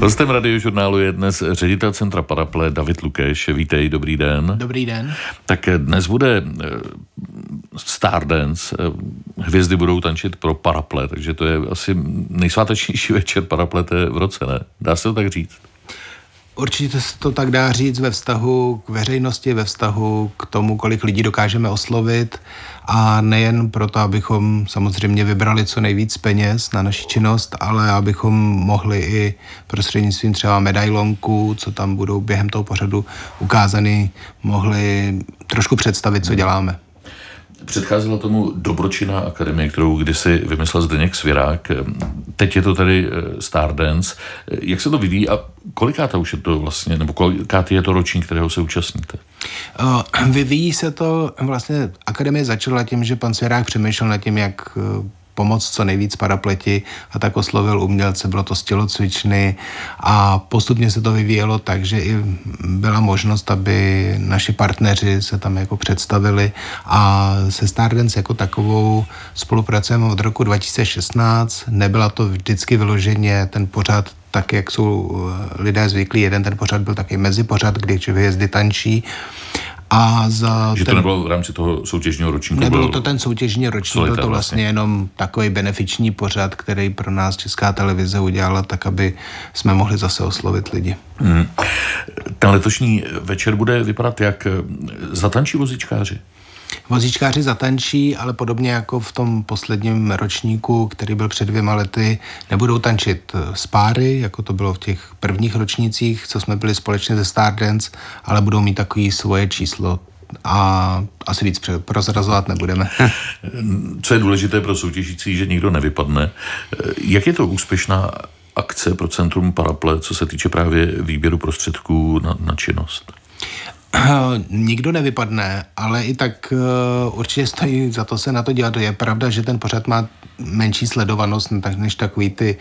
Hostem radiožurnálu je dnes ředitel Centra Paraple David Lukeš. Vítej, dobrý den. Dobrý den. Tak dnes bude eh, Stardance. Eh, hvězdy budou tančit pro Paraple, takže to je asi nejsvátečnější večer Paraplete v roce, ne? Dá se to tak říct? Určitě se to tak dá říct ve vztahu k veřejnosti, ve vztahu k tomu, kolik lidí dokážeme oslovit a nejen proto, abychom samozřejmě vybrali co nejvíc peněz na naši činnost, ale abychom mohli i prostřednictvím třeba medailonku, co tam budou během toho pořadu ukázány, mohli trošku představit, co děláme. Předcházela tomu Dobročinná akademie, kterou kdysi vymyslel Zdeněk Svěrák. Teď je to tady eh, Stardance. Jak se to vyvíjí a kolikátá už je to vlastně, nebo kolikátý je to ročník, kterého se účastníte? Eh, vyvíjí se to, vlastně akademie začala tím, že pan Svěrák přemýšlel nad tím, jak eh, pomoct co nejvíc parapleti a tak oslovil umělce, bylo to stělocvičny a postupně se to vyvíjelo tak, že i byla možnost, aby naši partneři se tam jako představili a se Stardance jako takovou spolupracujeme od roku 2016. Nebyla to vždycky vyloženě ten pořád tak, jak jsou eh, lidé zvyklí. Jeden ten pořad byl taky mezi pořad, kdy hvězdy tančí a za že ten, to nebylo v rámci toho soutěžního ročníku? Nebylo to ten soutěžní ročník, byl to vlastně, vlastně jenom takový benefiční pořad, který pro nás Česká televize udělala tak, aby jsme mohli zase oslovit lidi. Hmm. Ten letošní večer bude vypadat jak zatančí vozičkáři? Vozíčkáři zatančí, ale podobně jako v tom posledním ročníku, který byl před dvěma lety, nebudou tančit z páry, jako to bylo v těch prvních ročnících, co jsme byli společně ze Stardance, ale budou mít takový svoje číslo a asi víc prozrazovat nebudeme. Co je důležité pro soutěžící, že nikdo nevypadne. Jak je to úspěšná akce pro Centrum Paraple, co se týče právě výběru prostředků na, na činnost? Nikdo nevypadne, ale i tak uh, určitě stojí za to se na to dělat. Je pravda, že ten pořad má menší sledovanost než takový ty,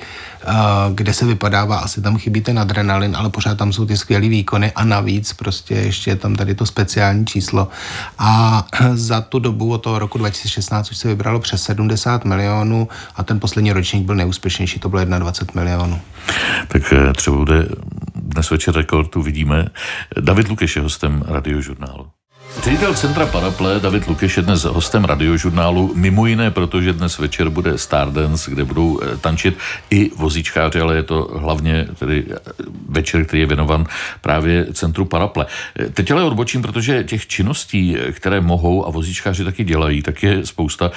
uh, kde se vypadává, asi tam chybí ten adrenalin, ale pořád tam jsou ty skvělé výkony a navíc prostě ještě je tam tady to speciální číslo. A za tu dobu od toho roku 2016 už se vybralo přes 70 milionů a ten poslední ročník byl nejúspěšnější, to bylo 21 milionů. Tak eh, třeba bude dnes večer rekord uvidíme. David Lukeš je hostem radiožurnálu. Ředitel Centra Paraple David Lukeš je dnes hostem radiožurnálu, mimo jiné, protože dnes večer bude Stardance, kde budou eh, tančit i vozíčkáři, ale je to hlavně tedy eh, večer, který je věnovan právě Centru Paraple. Eh, teď ale odbočím, protože těch činností, které mohou a vozíčkáři taky dělají, tak je spousta.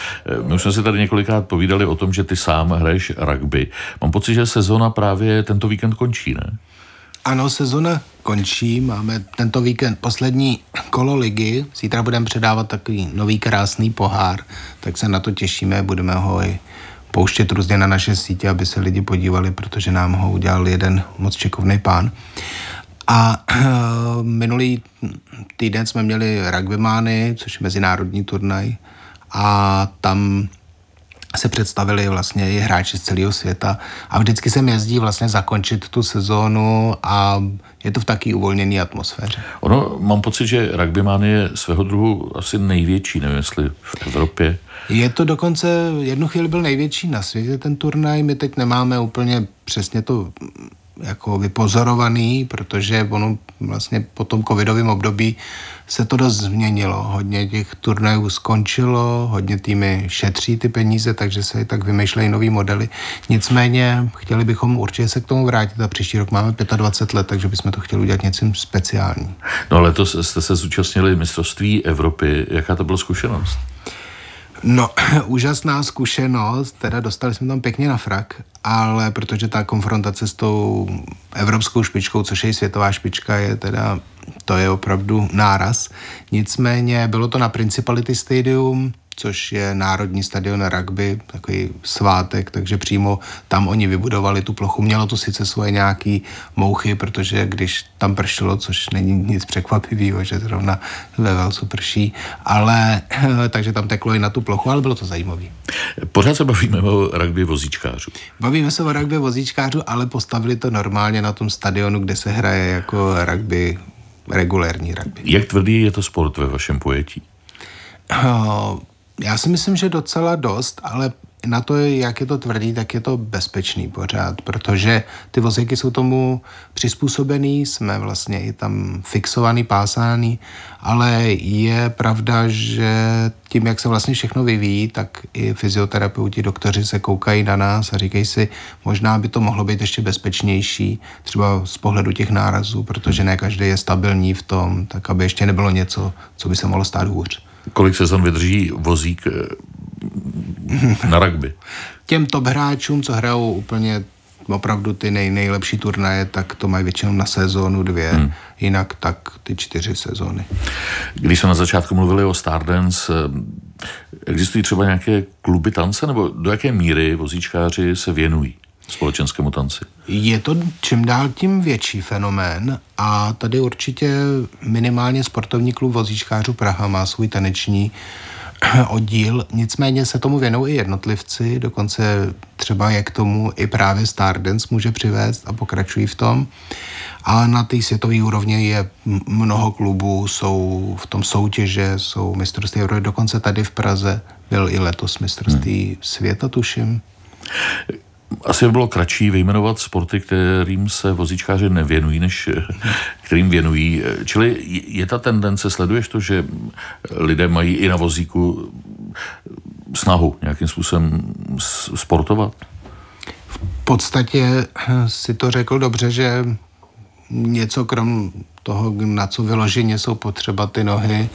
My už jsme si tady několikrát povídali o tom, že ty sám hraješ rugby. Mám pocit, že sezóna právě tento víkend končí, ne? Ano, sezona končí, máme tento víkend poslední kolo ligy, zítra budeme předávat takový nový krásný pohár, tak se na to těšíme, budeme ho i pouštět různě na naše sítě, aby se lidi podívali, protože nám ho udělal jeden moc čekovný pán. A uh, minulý týden jsme měli rugbymány, což je mezinárodní turnaj, a tam se představili vlastně i hráči z celého světa a vždycky se jezdí vlastně zakončit tu sezónu a je to v taky uvolněné atmosféře. Ono, mám pocit, že rugbyman je svého druhu asi největší, nevím, jestli v Evropě. Je to dokonce, jednu chvíli byl největší na světě ten turnaj, my teď nemáme úplně přesně to jako vypozorovaný, protože ono vlastně po tom covidovém období se to dost změnilo. Hodně těch turnajů skončilo, hodně týmy šetří ty peníze, takže se tak vymýšlejí nový modely. Nicméně chtěli bychom určitě se k tomu vrátit a příští rok máme 25 let, takže bychom to chtěli udělat něco speciální. No letos jste se zúčastnili mistrovství Evropy. Jaká to byla zkušenost? No, úžasná zkušenost, teda dostali jsme tam pěkně na frak, ale protože ta konfrontace s tou evropskou špičkou, což je světová špička, je teda, to je opravdu náraz. Nicméně bylo to na Principality Stadium, což je národní stadion rugby, takový svátek, takže přímo tam oni vybudovali tu plochu. Mělo to sice svoje nějaký mouchy, protože když tam pršelo, což není nic překvapivého, že zrovna ve Velsu prší, ale takže tam teklo i na tu plochu, ale bylo to zajímavé. Pořád se bavíme o rugby vozíčkářů. Bavíme se o rugby vozíčkářů, ale postavili to normálně na tom stadionu, kde se hraje jako rugby, regulérní rugby. Jak tvrdý je to sport ve vašem pojetí? Já si myslím, že docela dost, ale na to, jak je to tvrdý, tak je to bezpečný pořád, protože ty vozíky jsou tomu přizpůsobený, jsme vlastně i tam fixovaný, pásáný, ale je pravda, že tím, jak se vlastně všechno vyvíjí, tak i fyzioterapeuti, doktoři se koukají na nás a říkají si, možná by to mohlo být ještě bezpečnější, třeba z pohledu těch nárazů, protože ne každý je stabilní v tom, tak aby ještě nebylo něco, co by se mohlo stát hůř. Kolik sezon vydrží vozík eh, na rugby? Těm top hráčům, co hrajou úplně opravdu ty nej, nejlepší turnaje, tak to mají většinou na sezónu dvě, hmm. jinak tak ty čtyři sezóny. Když jsme na začátku mluvili o Stardance, eh, existují třeba nějaké kluby tance, nebo do jaké míry vozíčkáři se věnují? Společenskému tanci? Je to čím dál tím větší fenomén a tady určitě minimálně sportovní klub vozíčkářů Praha má svůj taneční oddíl, nicméně se tomu věnují i jednotlivci, dokonce třeba jak tomu i právě Stardance může přivést a pokračují v tom. A na té světové úrovni je mnoho klubů, jsou v tom soutěže, jsou mistrovství Evropy, dokonce tady v Praze byl i letos mistrovství hmm. světa, tuším. Asi by bylo kratší vyjmenovat sporty, kterým se vozíčkáři nevěnují, než kterým věnují. Čili je ta tendence, sleduješ to, že lidé mají i na vozíku snahu nějakým způsobem sportovat? V podstatě si to řekl dobře, že něco krom toho, na co vyloženě jsou potřeba ty nohy,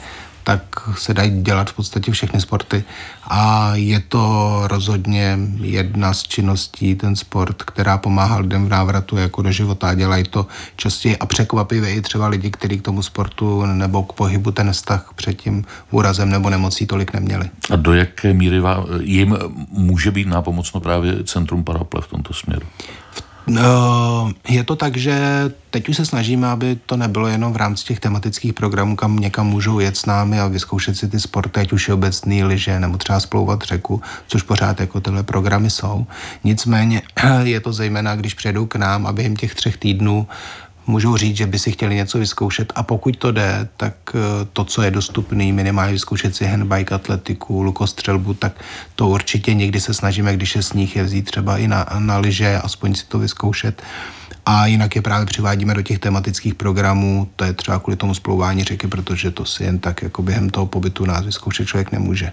tak se dají dělat v podstatě všechny sporty. A je to rozhodně jedna z činností, ten sport, která pomáhá lidem v návratu jako do života. Dělají to častěji a překvapivě i třeba lidi, kteří k tomu sportu nebo k pohybu ten vztah před tím úrazem nebo nemocí tolik neměli. A do jaké míry jim může být nápomocno právě Centrum Paraple v tomto směru? V je to tak, že teď už se snažíme, aby to nebylo jenom v rámci těch tematických programů, kam někam můžou jet s námi a vyzkoušet si ty sporty, ať už je obecný liže nebo třeba splouvat řeku, což pořád jako tyhle programy jsou. Nicméně je to zejména, když přijedou k nám a během těch třech týdnů můžou říct, že by si chtěli něco vyzkoušet a pokud to jde, tak eh, to, co je dostupné, minimálně vyzkoušet si handbike, atletiku, lukostřelbu, tak to určitě někdy se snažíme, když je sníh, je vzít třeba i na, na lyže, aspoň si to vyzkoušet. A jinak je právě přivádíme do těch tematických programů, to je třeba kvůli tomu splouvání řeky, protože to si jen tak jako během toho pobytu nás vyzkoušet člověk nemůže.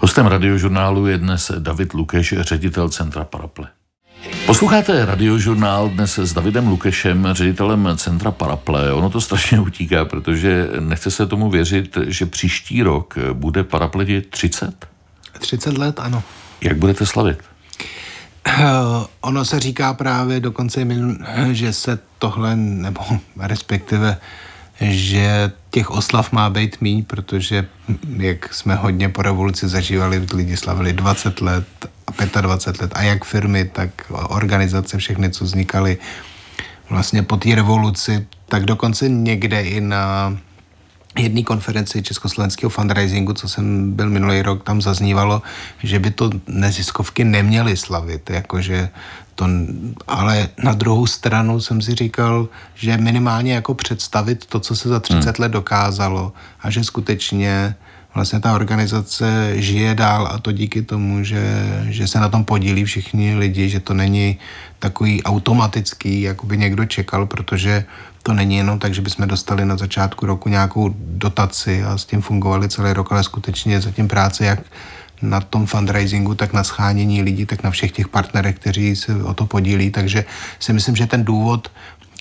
Hostem radiožurnálu je dnes David Lukeš, ředitel Centra Paraple. Posloucháte radiožurnál dnes s Davidem Lukešem, ředitelem Centra Paraple. Ono to strašně utíká, protože nechce se tomu věřit, že příští rok bude Parapledi 30? 30 let, ano. Jak budete slavit? ono se říká právě dokonce, že se tohle, nebo respektive, že těch oslav má být míň, protože jak jsme hodně po revoluci zažívali, lidi slavili 20 let a 25 let a jak firmy, tak organizace, všechny, co vznikaly vlastně po té revoluci, tak dokonce někde i na jedné konferenci československého fundraisingu, co jsem byl minulý rok, tam zaznívalo, že by to neziskovky neměly slavit, jakože to, ale na druhou stranu jsem si říkal, že minimálně jako představit to, co se za 30 hmm. let dokázalo a že skutečně vlastně ta organizace žije dál a to díky tomu, že, že se na tom podílí všichni lidi, že to není takový automatický, jako by někdo čekal, protože to není jenom tak, že bychom dostali na začátku roku nějakou dotaci a s tím fungovali celý rok, ale skutečně je zatím práce jak na tom fundraisingu, tak na schánění lidí, tak na všech těch partnerech, kteří se o to podílí, takže si myslím, že ten důvod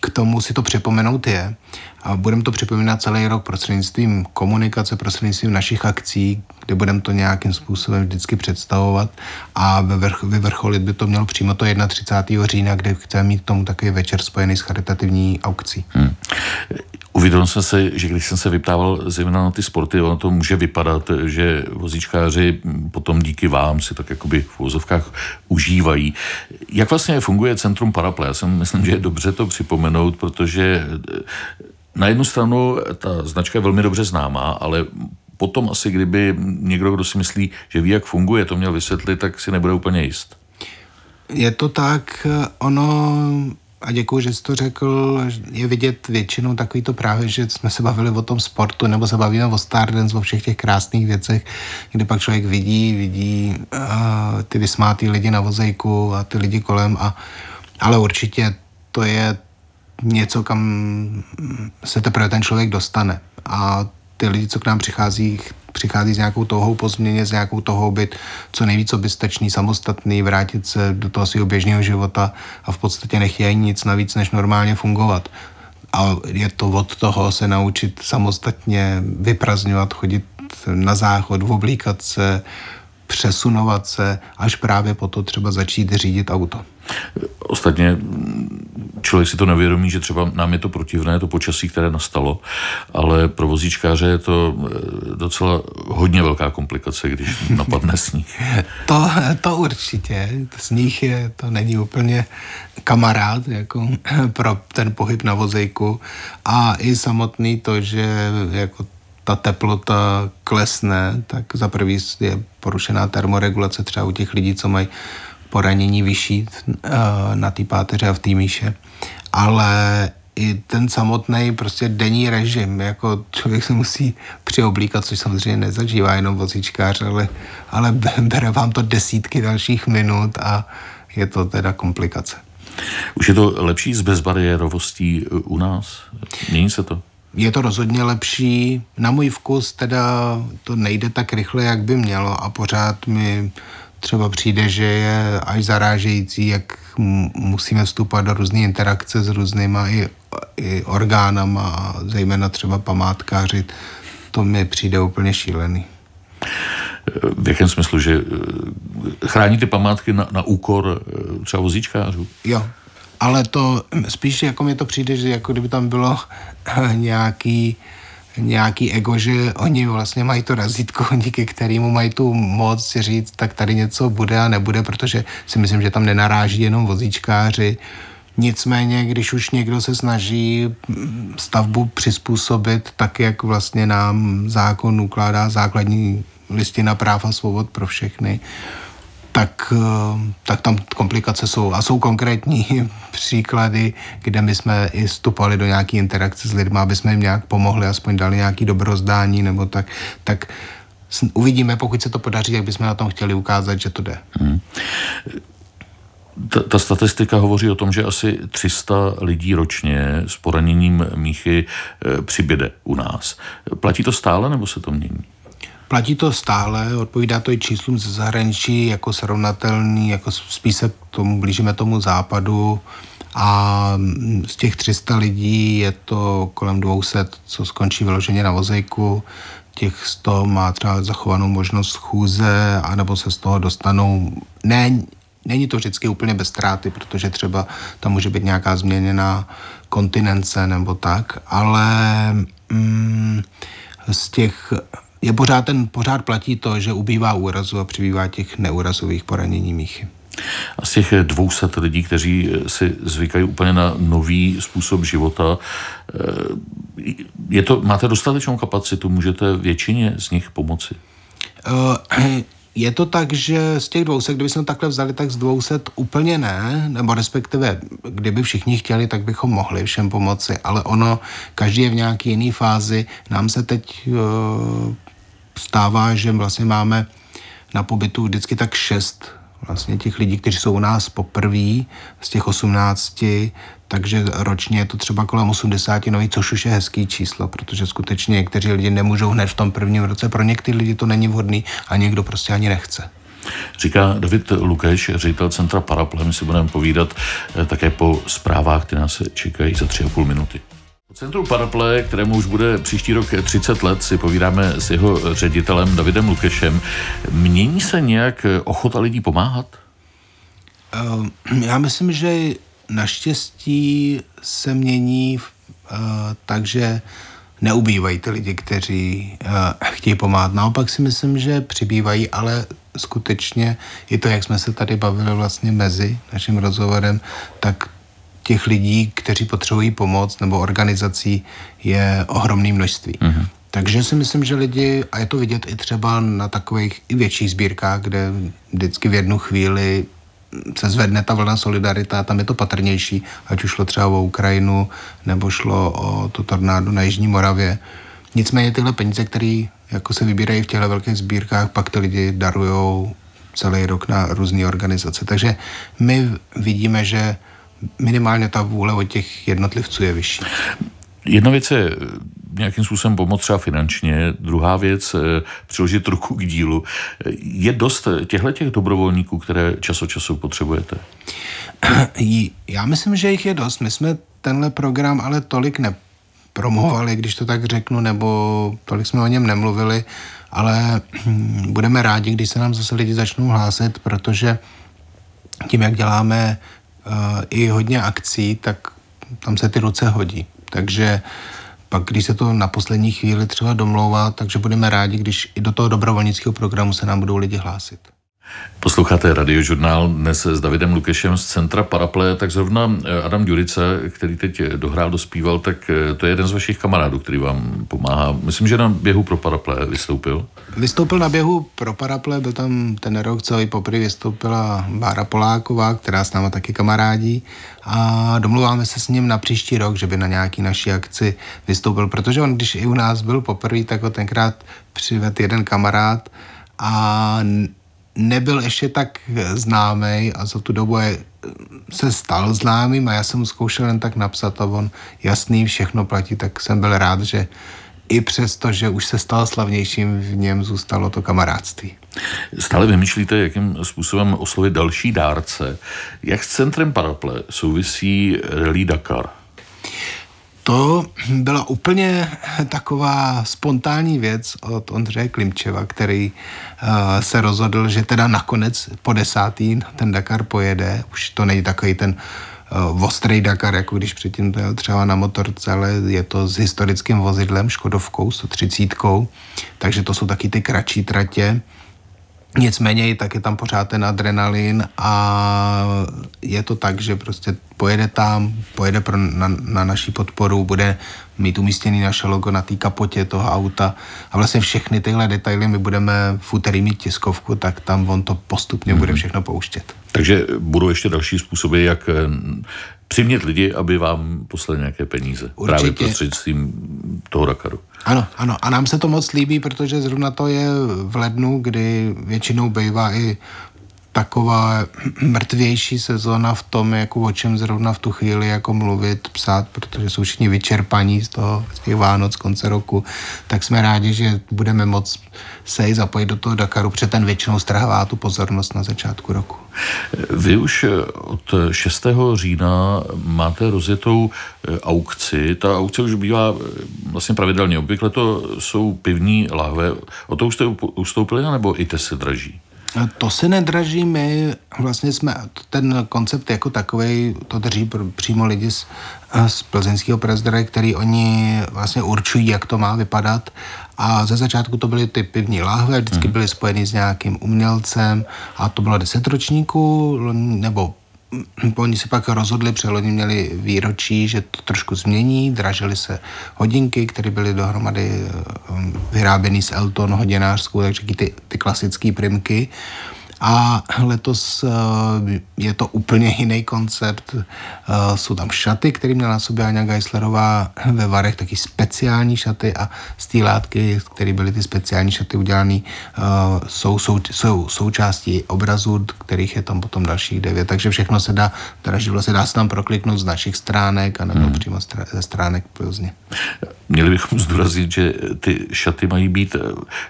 k tomu si to připomenout je. A budeme to připomínat celý rok prostřednictvím komunikace, prostřednictvím našich akcí, kde budeme to nějakým způsobem vždycky představovat a vyvrcholit by to mělo přímo to 31. října, kde chceme mít tomu takový večer spojený s charitativní aukcí. Hmm. Uvědomil jsem se, že když jsem se vyptával zejména na ty sporty, ono to může vypadat, že vozíčkáři potom díky vám si tak jakoby v vozovkách užívají. Jak vlastně funguje Centrum Paraple? Já jsem myslím, že je dobře to připomenout, protože na jednu stranu ta značka je velmi dobře známá, ale potom asi, kdyby někdo, kdo si myslí, že ví, jak funguje, to měl vysvětlit, tak si nebude úplně jist. Je to tak, ono a děkuji, že jsi to řekl, je vidět většinou takový to právě, že jsme se bavili o tom sportu, nebo se bavíme o Stardance, o všech těch krásných věcech, kde pak člověk vidí, vidí uh, ty vysmátý lidi na vozejku a ty lidi kolem, a, ale určitě to je něco, kam se teprve ten člověk dostane. A ty lidi, co k nám přichází, přichází s nějakou touhou po změně, s nějakou touhou být co nejvíc soběstačný, samostatný, vrátit se do toho svého běžného života a v podstatě nechtějí nic navíc, než normálně fungovat. A je to od toho se naučit samostatně vyprazňovat, chodit na záchod, oblíkat se, přesunovat se, až právě po to třeba začít řídit auto. Ostatně člověk si to nevědomí, že třeba nám je to protivné, to počasí, které nastalo, ale pro vozíčkáře je to eh, docela hodně velká komplikace, když napadne sníh. to, to určitě. Sníh je, to není úplně kamarád jako pro ten pohyb na vozejku a i samotný to, že jako ta teplota klesne, tak za prvý je porušená termoregulace třeba u těch lidí, co mají poranění vyšší eh, na té páteře a v té míše. Ale i ten samotný prostě denní režim, jako člověk se musí přioblíkat, což samozřejmě nezažívá jenom vozíčkář, ale, ale bere vám to desítky dalších minut a je to teda komplikace. Už je to lepší s bezbariérovostí u nás? Mění se to? Je to rozhodně lepší. Na můj vkus teda to nejde tak rychle, jak by mělo a pořád mi třeba přijde, že je až zarážející, jak musíme vstupovat do různé interakce s různýma i, i orgánama, zejména třeba památkáři. To mi přijde úplně šílený. V jakém smyslu, že eh, chrání ty památky na, na úkor eh, třeba vozíčkářů? Jo, ale to spíš jako mi to přijde, že jako kdyby tam bylo nějaký nějaký ego, že oni vlastně mají to razítko, díky kterému mají tu moc si říct, tak tady něco bude a nebude, protože si myslím, že tam nenaráží jenom vozíčkáři. Nicméně, když už někdo se snaží stavbu přizpůsobit tak, jak vlastně nám zákon ukládá základní listina práv a svobod pro všechny, tak, eh, tak tam komplikace jsou. A jsou konkrétní příklady, kde my jsme i vstupovali do nějaké interakce s lidmi, aby jsme jim nějak pomohli, aspoň dali nějaký dobrozdání nebo tak. Tak uvidíme, pokud se to podaří, jak bychom na tom chtěli ukázat, že to jde. Hmm. Ta, ta statistika hovoří o tom, že asi 300 lidí ročně s poraněním míchy e, přibyde u nás. Platí to stále nebo se to mění? Platí to stále, odpovídá to i číslům ze zahraničí jako srovnatelný, jako spíš se tomu, blížíme tomu západu? A z těch 300 lidí je to kolem 200, co skončí vyloženě na vozejku, těch 100 má třeba zachovanou možnost chůze, anebo se z toho dostanou, ne, není to vždycky úplně bez ztráty, protože třeba tam může být nějaká změněná kontinence nebo tak, ale mm, z těch je pořád ten, pořád platí to, že ubývá úrazu a přibývá těch neúrazových poranění míchy. A z těch 200 lidí, kteří si zvykají úplně na nový způsob života, eh, je to, máte dostatečnou kapacitu, můžete většině z nich pomoci? Uh, je to tak, že z těch 200, kdyby jsme takhle vzali, tak z 200 úplně ne, nebo respektive, kdyby všichni chtěli, tak bychom mohli všem pomoci, ale ono, každý je v nějaké jiné fázi. Nám se teď stává, že vlastně máme na pobytu vždycky tak šest vlastně těch lidí, kteří jsou u nás poprvé z těch 18, takže ročně je to třeba kolem 80 nových, což už je hezký číslo, protože skutečně někteří lidi nemůžou hned v tom prvním roce, pro některé lidi to není vhodný a někdo prostě ani nechce. Říká David Lukeš, ředitel Centra Paraple. My si budeme povídat eh, také po zprávách, které nás čekají za tři a půl minuty. Centru Paraple, kterému už bude příští rok 30 let, si povídáme s jeho ředitelem Davidem Lukešem. Mění se nějak ochota lidí pomáhat? Uh, já myslím, že naštěstí se mění uh, takže neubývají ty lidi, kteří uh, chtějí pomáhat. Naopak si myslím, že přibývají, ale skutečně i to, jak jsme se tady bavili vlastně mezi naším rozhovorem, tak těch lidí, kteří potřebují pomoc nebo organizací, je ohromné množství. Mm-hmm. Takže si myslím, že lidi, a je to vidět i třeba na takových i větších sbírkách, kde vždycky v jednu chvíli se zvedne ta vlna solidarita, tam je to patrnější, ať už šlo třeba o Ukrajinu, nebo šlo o to tornádo na Jižní Moravě. Nicméně tyhle peníze, které jako se vybírají v těchto velkých sbírkách, pak ty lidi darujou celý rok na různé organizace. Takže my vidíme, že minimálně ta vůle od těch jednotlivců je vyšší. Jedna věc je nějakým způsobem pomoct třeba finančně, druhá věc eh, přiložit ruku k dílu. Je dost těchto těch dobrovolníků, které čas od času potřebujete? Já myslím, že jich je dost. My jsme tenhle program ale tolik nepromovali, když to tak řeknu, nebo tolik jsme o něm nemluvili, ale budeme rádi, když se nám zase lidi začnou hlásit, protože tím, jak děláme i hodně akcí, tak tam se ty ruce hodí. Takže pak, když se to na poslední chvíli třeba domlouvá, takže budeme rádi, když i do toho dobrovolnického programu se nám budou lidi hlásit. Posloucháte radiožurnál dnes s Davidem Lukešem z Centra Paraple, tak zrovna eh, Adam Ďurica, který teď dohrál, dospíval, tak eh, to je jeden z vašich kamarádů, který vám pomáhá. Myslím, že na běhu pro Paraple vystoupil. Vystoupil na běhu pro Paraple, byl tam ten rok, co i poprvé vystoupila Bára Poláková, která s náma taky kamarádí a domluváme se s ním na příští rok, že by na nějaký naší akci vystoupil, protože on, když i u nás byl poprvé, tak ho tenkrát přived jeden kamarád a nebyl ještě tak známý a za tu dobu je, se stal známým a já jsem mu zkoušel jen tak napsat a on jasný, všechno platí, tak jsem byl rád, že i přesto, že už se stal slavnějším, v něm zůstalo to kamarádství. Stále vymýšlíte, jakým způsobem oslovit další dárce. Jak s centrem Paraple souvisí Rally Dakar? To byla úplně taková spontánní věc od Ondřeje Klimčeva, který uh, se rozhodl, že teda nakonec po desátý ten Dakar pojede. Už to není takový ten uh, ostrý Dakar, jako když předtím to jel třeba na motorce, ale je to s historickým vozidlem, Škodovkou, 130, takže to jsou taky ty kratší tratě. Nicméně tak je tam pořád ten adrenalin a je to tak, že prostě pojede tam, pojede pro, na, na naší podporu, bude mít umístěný naše logo na té kapotě toho auta a vlastně všechny tyhle detaily my budeme v úterý mít tiskovku, tak tam on to postupně mm-hmm. bude mhm. všechno pouštět. Takže budou ještě další způsoby, jak přimět lidi, aby vám poslali nějaké peníze. Určitě. Právě prostřednictvím toho Dakaru. Ano, ano. A nám se to moc líbí, protože zrovna to je v lednu, kdy většinou bývá i taková mrtvější sezóna v tom, jako o čem zrovna v tu chvíli jako mluvit, psát, protože jsou všichni vyčerpaní z toho, z těch Vánoc, konce roku, tak jsme rádi, že budeme moc se i zapojit do toho Dakaru, protože ten většinou strhává tu pozornost na začátku roku. Vy už od 6. října máte rozjetou eh, aukci. Ta aukce už bývá eh, vlastně pravidelně. Obvykle to jsou pivní lahve. O to už jste ustoupili, nebo i te se draží? To se nedraží, my vlastně jsme, ten koncept jako takový, to drží přímo lidi z, z plzeňského prezdere, který oni vlastně určují, jak to má vypadat a ze začátku to byly ty pivní láhve, vždycky mhm. byly spojeny s nějakým umělcem a to bylo deset ročníků, nebo Oni se pak rozhodli, oni měli výročí, že to trošku změní, dražily se hodinky, které byly dohromady eh, vyráběny z Elton hodinářskou, takže ty, ty klasické primky. A letos eh, je to úplně jiný koncept. Eh, jsou tam šaty, které měla na sobě Aňa Geislerová ve Varech, taky speciální šaty a z té látky, které byly ty speciální šaty udělané, eh, jsou, jsou, jsou součástí obrazu, kterých je tam potom dalších devět. Takže všechno se dá, teda živlo se dá se tam prokliknout z našich stránek a nebo hmm. přímo ze stránek Plzně. Měli bychom zdůraznit, že ty šaty mají být,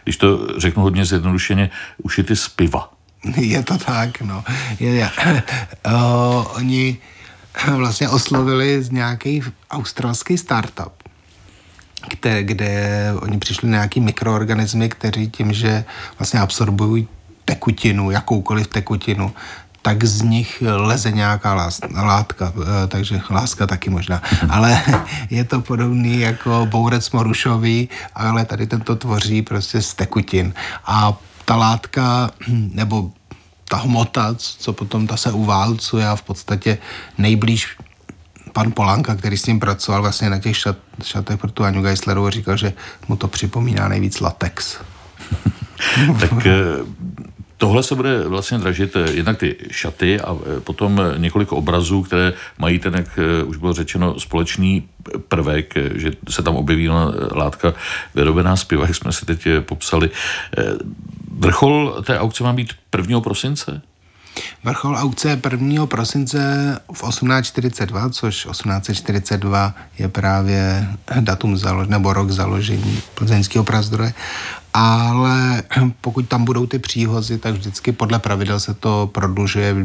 když to řeknu hodně zjednodušeně, ušity z piva. Je to tak, no. Je, je. Uh, oni vlastně oslovili z nějaký australský startup, kde, kde oni přišli na nějaký mikroorganismy, kteří tím, že vlastně absorbují tekutinu, jakoukoliv tekutinu, tak z nich leze nějaká látka, eh, takže láska taky možná. Ale je to podobný jako bourec morušový, ale tady tento tvoří prostě z tekutin. A ta látka, nebo ta hmota, co potom ta se uválcuje a v podstatě nejblíž pan Polánka, který s ním pracoval vlastně na těch šat, šatech pro tu Aniu Geislerovou, říkal, že mu to připomíná nejvíc latex. tak eh, Tohle se bude vlastně dražit jednak ty šaty a potom několik obrazů, které mají ten, jak už bylo řečeno, společný prvek, že se tam objeví látka vyrobená z piva, jak jsme si teď popsali. Vrchol té aukce má být 1. prosince? Vrchol aukce 1. prosince v 1842, což 1842 je právě datum založ, nebo rok založení plzeňského prazdroje. Ale pokud tam budou ty příhozy, tak vždycky podle pravidel se to prodlužuje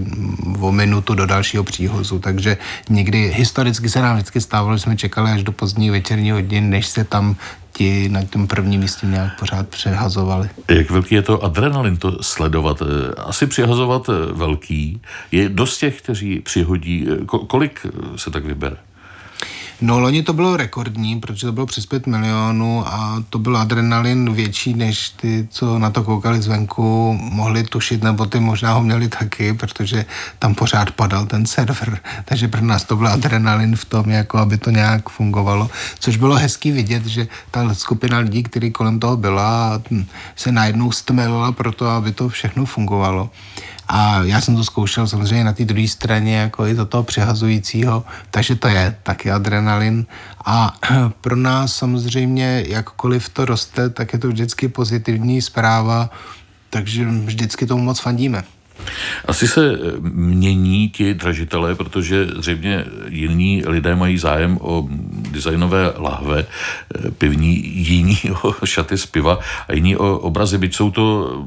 o minutu do dalšího příhozu. Takže někdy historicky se nám vždycky stávalo, že jsme čekali až do pozdních večerních hodin, než se tam ti na tom prvním místě nějak pořád přehazovali. Jak velký je to adrenalin to sledovat? Asi přihazovat velký. Je dost těch, kteří přihodí. Kolik se tak vybere? No, loni to bylo rekordní, protože to bylo přes 5 milionů a to byl adrenalin větší, než ty, co na to koukali zvenku, mohli tušit, nebo ty možná ho měli taky, protože tam pořád padal ten server. Takže pro nás to byl adrenalin v tom, jako aby to nějak fungovalo. Což bylo hezký vidět, že ta skupina lidí, který kolem toho byla, se najednou stmelila pro to, aby to všechno fungovalo. A já jsem to zkoušel samozřejmě na té druhé straně, jako i do toho přehazujícího, takže to je taky adrenalin. A pro nás samozřejmě, jakkoliv to roste, tak je to vždycky pozitivní zpráva, takže vždycky tomu moc fandíme. Asi se mění ti dražitelé, protože zřejmě jiní lidé mají zájem o designové lahve pivní, jiní o šaty z piva a jiní o obrazy, byť jsou to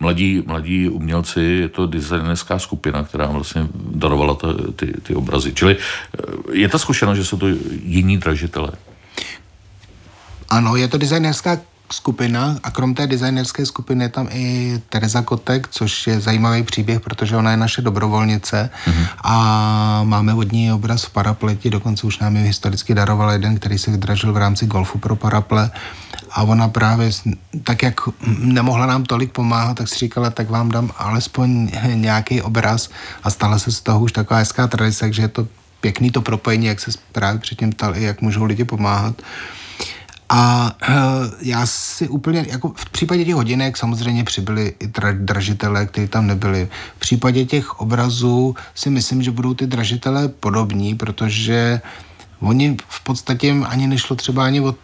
mladí, mladí umělci, je to designerská skupina, která vlastně darovala ta, ty, ty obrazy. Čili eh, je ta zkušenost, že jsou to jiní dražitelé? Ano, je to designerská skupina a krom té designerské skupiny je tam i Tereza Kotek, což je zajímavý příběh, protože ona je naše dobrovolnice mm-hmm. a máme od ní obraz v parapleti, dokonce už nám ji historicky daroval jeden, který se vydražil v rámci golfu pro paraple a ona právě, tak jak nemohla nám tolik pomáhat, tak si říkala, tak vám dám alespoň nějaký obraz a stala se z toho už taková hezká tradice, takže je to pěkný to propojení, jak se právě předtím ptal, jak můžou lidi pomáhat. A uh, já si úplně, jako v případě těch hodinek samozřejmě přibyli i dražitelé, kteří tam nebyli. V případě těch obrazů si myslím, že budou ty dražitelé podobní, protože oni v podstatě ani nešlo třeba ani o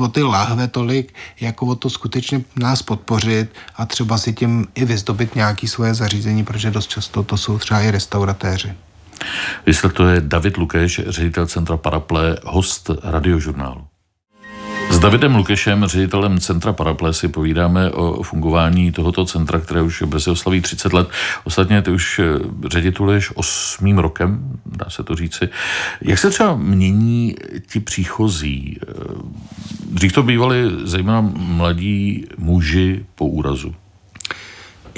o ty láhve tolik, jako o to skutečně nás podpořit a třeba si tím i vyzdobit nějaké svoje zařízení, protože dost často to jsou třeba i restauratéři. Vysvětluje David Lukeš, ředitel Centra Paraple, host radiožurnálu. S Davidem Lukešem, ředitelem Centra Paraple, si povídáme o fungování tohoto centra, které už brzy oslaví 30 let. Ostatně ty už eh, ředituluješ osmým rokem, dá se to říci. Jak se třeba mění ti příchozí? Eh, dřív to bývali zejména mladí muži po úrazu.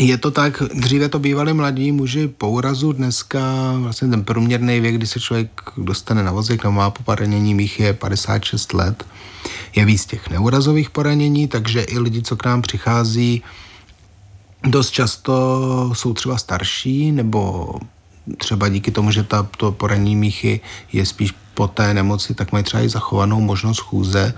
Je to tak, dříve to bývali mladí muži po úrazu, dneska vlastně ten průměrný věk, kdy se člověk dostane na vozík nebo má po paranění mých je 56 let. Je víc těch neurazových poranění, takže i lidi, co k nám přichází, dost často jsou třeba starší nebo třeba díky tomu, že ta, to poranění míchy je spíš po té nemoci, tak mají třeba i zachovanou možnost chůze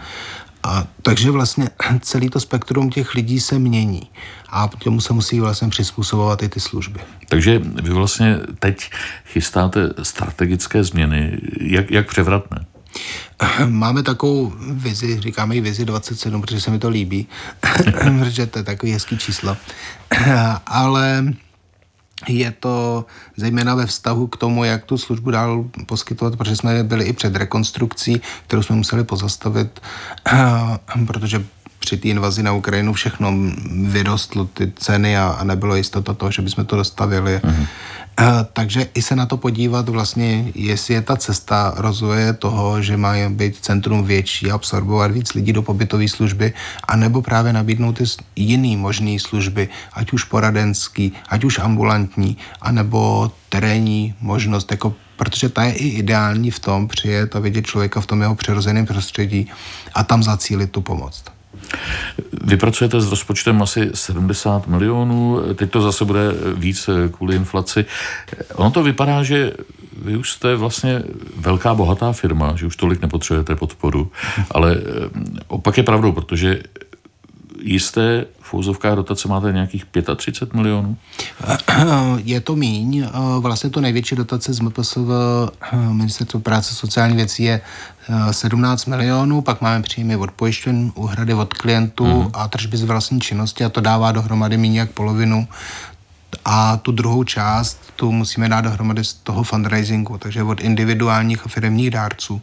a takže vlastně celý to spektrum těch lidí se mění a tomu se musí vlastně přizpůsobovat i ty služby. Takže vy vlastně teď chystáte strategické změny. Jak, jak převratné? Máme takovou vizi, říkáme ji vizi 27, protože se mi to líbí, protože to je takový hezký číslo. Ale je to zejména ve vztahu k tomu, jak tu službu dál poskytovat, protože jsme byli i před rekonstrukcí, kterou jsme museli pozastavit, protože při té invazi na Ukrajinu všechno vyrostlo, ty ceny a, a nebylo jistota toho, že bychom to dostavili. Mm-hmm. Takže i se na to podívat vlastně, jestli je ta cesta rozvoje toho, že má být centrum větší, absorbovat víc lidí do pobytové služby, anebo právě nabídnout ty jiný možné služby, ať už poradenský, ať už ambulantní, anebo terénní možnost, jako protože ta je i ideální v tom přijet a vidět člověka v tom jeho přirozeném prostředí a tam zacílit tu pomoc. Vy pracujete s rozpočtem asi 70 milionů, teď to zase bude víc kvůli inflaci. Ono to vypadá, že vy už jste vlastně velká bohatá firma, že už tolik nepotřebujete podporu, ale eh, opak je pravdou, protože jisté v úzovkách dotace máte nějakých 35 milionů? Je to míň. Vlastně to největší dotace z MPSV Ministerstvo práce sociální věcí je 17 milionů, pak máme příjmy od pojišťoven, úhrady od klientů mm. a tržby z vlastní činnosti a to dává dohromady méně jak polovinu a tu druhou část tu musíme dát dohromady z toho fundraisingu, takže od individuálních a firmních dárců.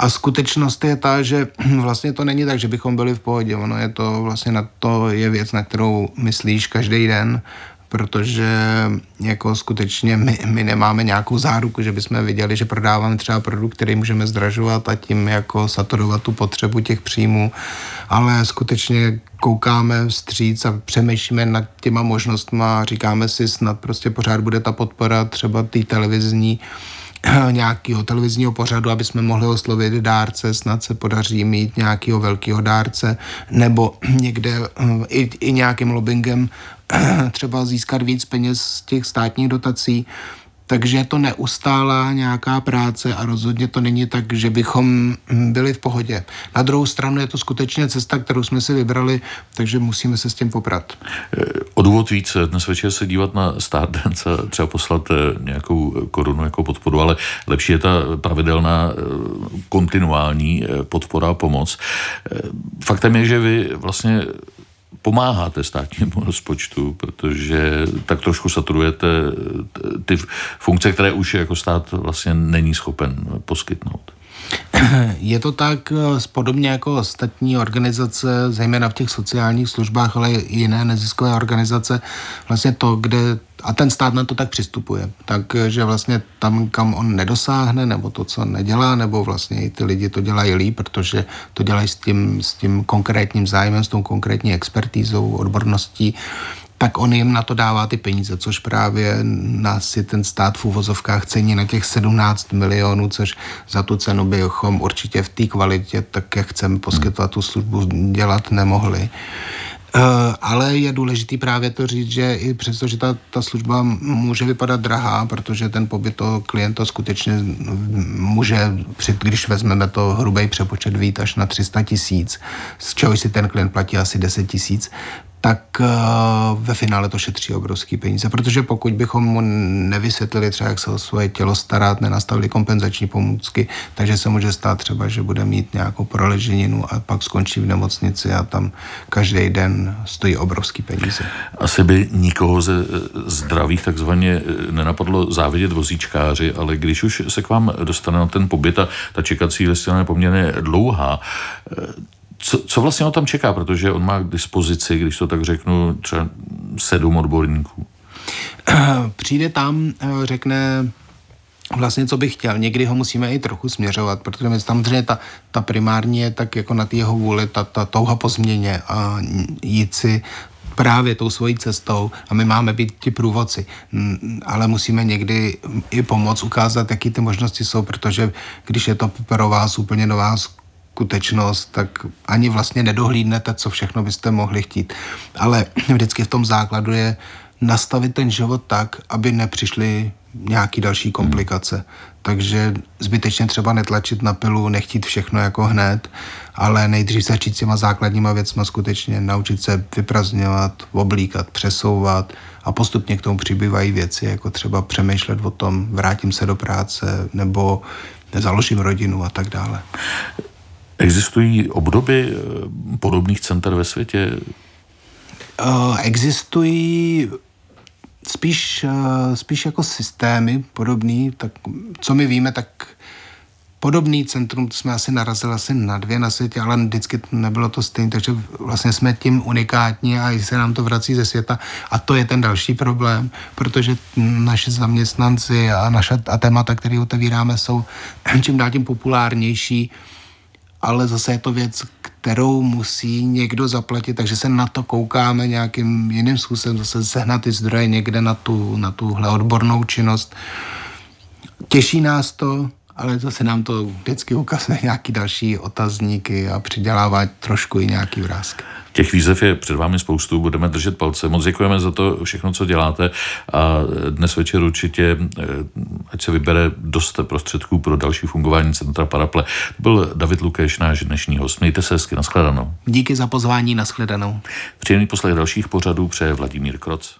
A skutečnost je ta, že vlastně to není tak, že bychom byli v pohodě. Ono je to vlastně na to je věc, na kterou myslíš každý den protože jako skutečně my, my nemáme nějakou záruku, že bychom viděli, že prodáváme třeba produkt, který můžeme zdražovat a tím jako saturovat tu potřebu těch příjmů, ale skutečně koukáme vstříc a přemýšlíme nad těma možnostmi a říkáme si, snad prostě pořád bude ta podpora třeba té televizní, nějakého televizního pořadu, aby jsme mohli oslovit dárce, snad se podaří mít nějakého velkého dárce, nebo někde eh, i, i nějakým lobbyingem třeba získat víc peněz z těch státních dotací. Takže je to neustálá nějaká práce a rozhodně to není tak, že bychom byli v pohodě. Na druhou stranu je to skutečně cesta, kterou jsme si vybrali, takže musíme se s tím poprat. Eh, o důvod víc dnes večer se dívat na Stardance a třeba poslat eh, nějakou korunu jako podporu, ale lepší je ta pravidelná eh, kontinuální podpora a pomoc. Faktem je, že vy vlastně pomáháte státnímu rozpočtu, protože tak trošku saturujete ty funkce, které už jako stát vlastně není schopen poskytnout. Je to tak eh, podobně jako ostatní organizace, zejména v těch sociálních službách, ale i jiné neziskové organizace, vlastně to, kde a ten stát na to tak přistupuje. Takže vlastně tam, kam on nedosáhne, nebo to, co nedělá, nebo vlastně i ty lidi to dělají líp, protože to dělají s tím, s tím konkrétním zájmem, s tou konkrétní expertízou, odborností, tak on jim na to dává ty peníze, což právě nás si ten stát v úvozovkách cení na těch 17 milionů, což za tu cenu bychom určitě v té kvalitě, tak jak chceme poskytovat tu službu, dělat nemohli. Uh, ale je důležitý právě to říct, že i přesto, že ta, ta služba může vypadat drahá, protože ten pobyt toho klienta skutečně může, když vezmeme to hrubý přepočet, vít až na 300 tisíc, z čehož si ten klient platí asi 10 tisíc, tak eh, ve finále to šetří obrovský peníze, protože pokud bychom mu nevysvětlili třeba, jak se o svoje tělo starat, nenastavili kompenzační pomůcky, takže se může stát třeba, že bude mít nějakou proleženinu a pak skončí v nemocnici a tam každý den stojí obrovský peníze. Asi by nikoho ze zdravých takzvaně eh, nenapadlo závidět vozíčkáři, ale když už se k vám dostane na ten pobyt a ta čekací listina je poměrně dlouhá, eh, co, co vlastně on tam čeká, protože on má k dispozici, když to tak řeknu, třeba sedm odborníků. Přijde tam, eh, řekne vlastně, co bych chtěl. Někdy ho musíme i trochu směřovat, protože samozřejmě ta, ta primární je tak jako na jeho vůli, ta, ta touha po změně a jít si právě tou svojí cestou a my máme být ti průvodci, ale musíme někdy i pomoct ukázat, jaký ty možnosti jsou, protože když je to pro vás úplně nová skutečnost, tak ani vlastně nedohlídnete, co všechno byste mohli chtít. Ale vždycky v tom základu je nastavit ten život tak, aby nepřišly nějaký další komplikace. Hmm. Takže zbytečně třeba netlačit na pilu, nechtít všechno jako hned, ale nejdřív začít s těma základníma věcma skutečně naučit se vyprazňovat, oblíkat, přesouvat a postupně k tomu přibývají věci, jako třeba přemýšlet o tom, vrátím se do práce nebo založím rodinu a tak dále. Existují obdoby eh, podobných center ve světě? Uh, existují spíš, uh, spíš jako systémy podobný, tak co my víme, tak podobný centrum jsme asi narazili asi na dvě na světě, ale vždycky nebylo to stejné, takže vlastně jsme tím unikátní a se nám to vrací ze světa a to je ten další problém, protože naše zaměstnanci a naše a témata, které otevíráme, jsou čím dál tím populárnější ale zase je to věc, kterou musí někdo zaplatit, takže se na to koukáme nějakým jiným způsobem, zase sehnat ty zdroje někde na, tu, na tuhle odbornou činnost. Těší nás to, ale zase nám to vždycky ukazuje nějaký další otazníky a přidělává trošku i nějaký vrázky. Těch výzev je před vámi spoustu, budeme držet palce. Moc děkujeme za to všechno, co děláte a dnes večer určitě, eh, ať se vybere dost prostředků pro další fungování Centra Paraple. To byl David Lukeš, náš dnešní host. Mějte se hezky, nashledanou. Díky za pozvání, nashledanou. Příjemný poslech dalších pořadů přeje Vladimír Kroc.